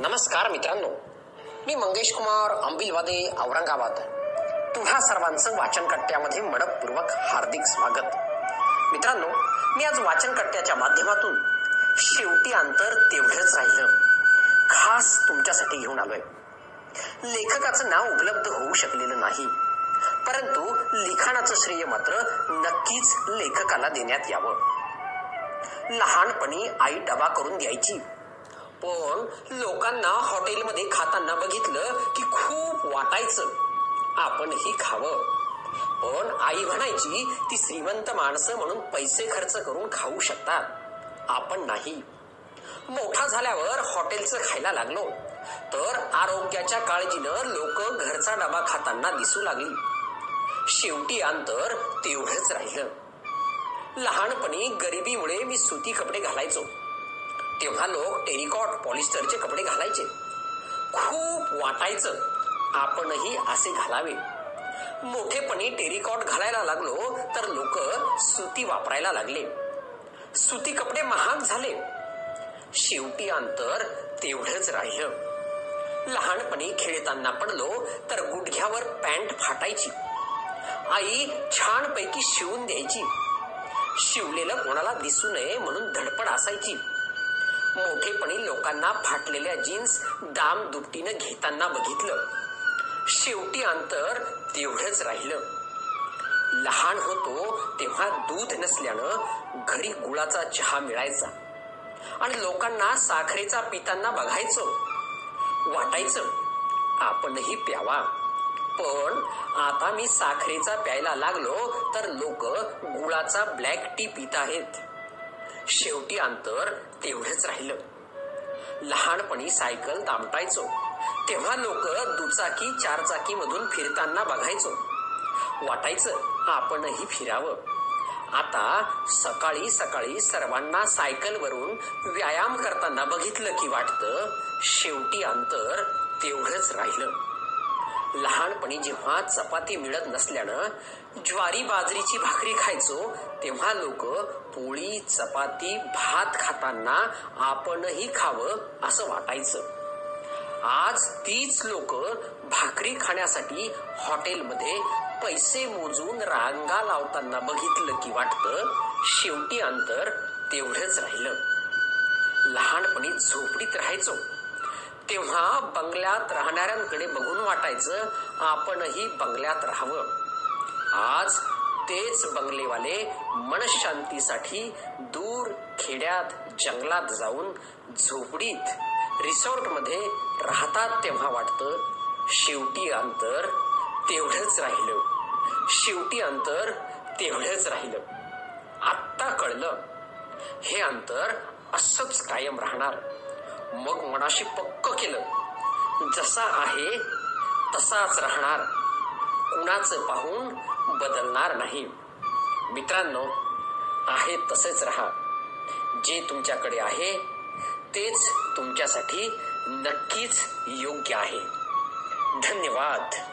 नमस्कार मित्रांनो. मी मंगेश कुमार अंबिलवादे औरंगाबाद. तुम्हा सर्वांचं वाचनकट्ट्यामध्ये मडकपूर्वक हार्दिक स्वागत. मित्रांनो मी आज वाचनकट्ट्याच्या माध्यमातून शेवटी अंतर तेवढंच राहिलं. खास तुमच्यासाठी घेऊन आलोय. लेखकाचं नाव उपलब्ध होऊ शकलेलं नाही. परंतु लिखाणाचं श्रेय मात्र नक्कीच लेखकाला देण्यात यावं. लहानपणी आई डबा करून द्यायची. पण लोकांना हॉटेलमध्ये खाताना बघितलं की खूप वाटायचं. आपणही खावं. पण आई म्हणायची ती श्रीमंत माणसं म्हणून पैसे खर्च करून खाऊ शकतात. आपण नाही. मोठा झाल्यावर हॉटेलचं खायला लागलो. तर आरोग्याच्या काळजीनं लोक घरचा डबा खाताना दिसू लागली. शेवटी अंतर तेवढंच राहिलं. लहानपणी गरिबीमुळे मी सुती कपडे घालायचो. तेव्हा लोक टेरिकॉट पॉलिस्टरचे कपडे घालायचे. खूप वाटायचं. आपणही असे घालावे. मोठेपणी टेरिकॉट घालायला लागलो तर लोक सुती वापरायला लागले. सुती कपडे महाग झाले. शेवटी अंतर तेवढंच राहिलं. लहानपणी खेळताना पडलो तर गुडघ्यावर पॅन्ट फाटायची. आई छानपैकी शिवून द्यायची. शिवलेलं कोणाला दिसू नये म्हणून धडपड असायची. मोठेपणी लोकांना फाटलेल्या जीन्स दाम दुपटीनं घेताना बघितलं. शेवटी अंतर तेवढंच राहिलं. लहान होतो तेव्हा दूध नसल्यानं घरी गुळाचा चहा मिळायचा. आणि लोकांना साखरेचा पिताना बघायचो. वाटायचं आपणही प्यावा. पण आता मी साखरेचा प्यायला लागलो तर लोक गुळाचा ब्लॅक टी पित आहेत. शेवटी अंतर तेवढंच राहिलं. लहानपणी सायकल दामटायचो. तेव्हा लोक दुचाकी चारचाकी मधून फिरताना बघायचो. वाटायचं आपणही फिरावं. आता सकाळी सकाळी सर्वांना सायकलवरून व्यायाम करताना बघितलं की वाटतं शेवटी अंतर तेवढंच राहिलं. लहानपणी जेव्हा चपाती मिळत नसल्यानं ज्वारी बाजरीची भाकरी खायचो तेव्हा लोक पोळी चपाती भात खाताना आपणही खावं असं वाटायचं. आज तीच लोक भाकरी खाण्यासाठी हॉटेलमध्ये पैसे मोजून रांगा लावताना बघितलं की वाटतं शेवटी अंतर तेवढंच राहिलं. लहानपणी झोपडीत राहायचो. तेव्हा बंगल्यात राहणाऱ्यांकडे बघून वाटायचं आपणही बंगल्यात राहावं. आज तेच बंगलेवाले मनशांतीसाठी दूर खेड्यात जंगलात जाऊन झोपडीत रिसॉर्टमध्ये राहतात तेव्हा वाटतं शेवटी अंतर तेवढंच राहिलं. शेवटी अंतर तेवढंच राहिलं. आत्ता कळलं हे अंतर असंच कायम राहणार. मग मनाशी पक्क केलं. जसा आहे तसाच राहणार. कुणाचं पाहून बदलणार नाही. मित्रांनो आहे तसेच राहा. जे तुमच्याकडे आहे तेच तुमच्यासाठी नक्कीच योग्य आहे. धन्यवाद.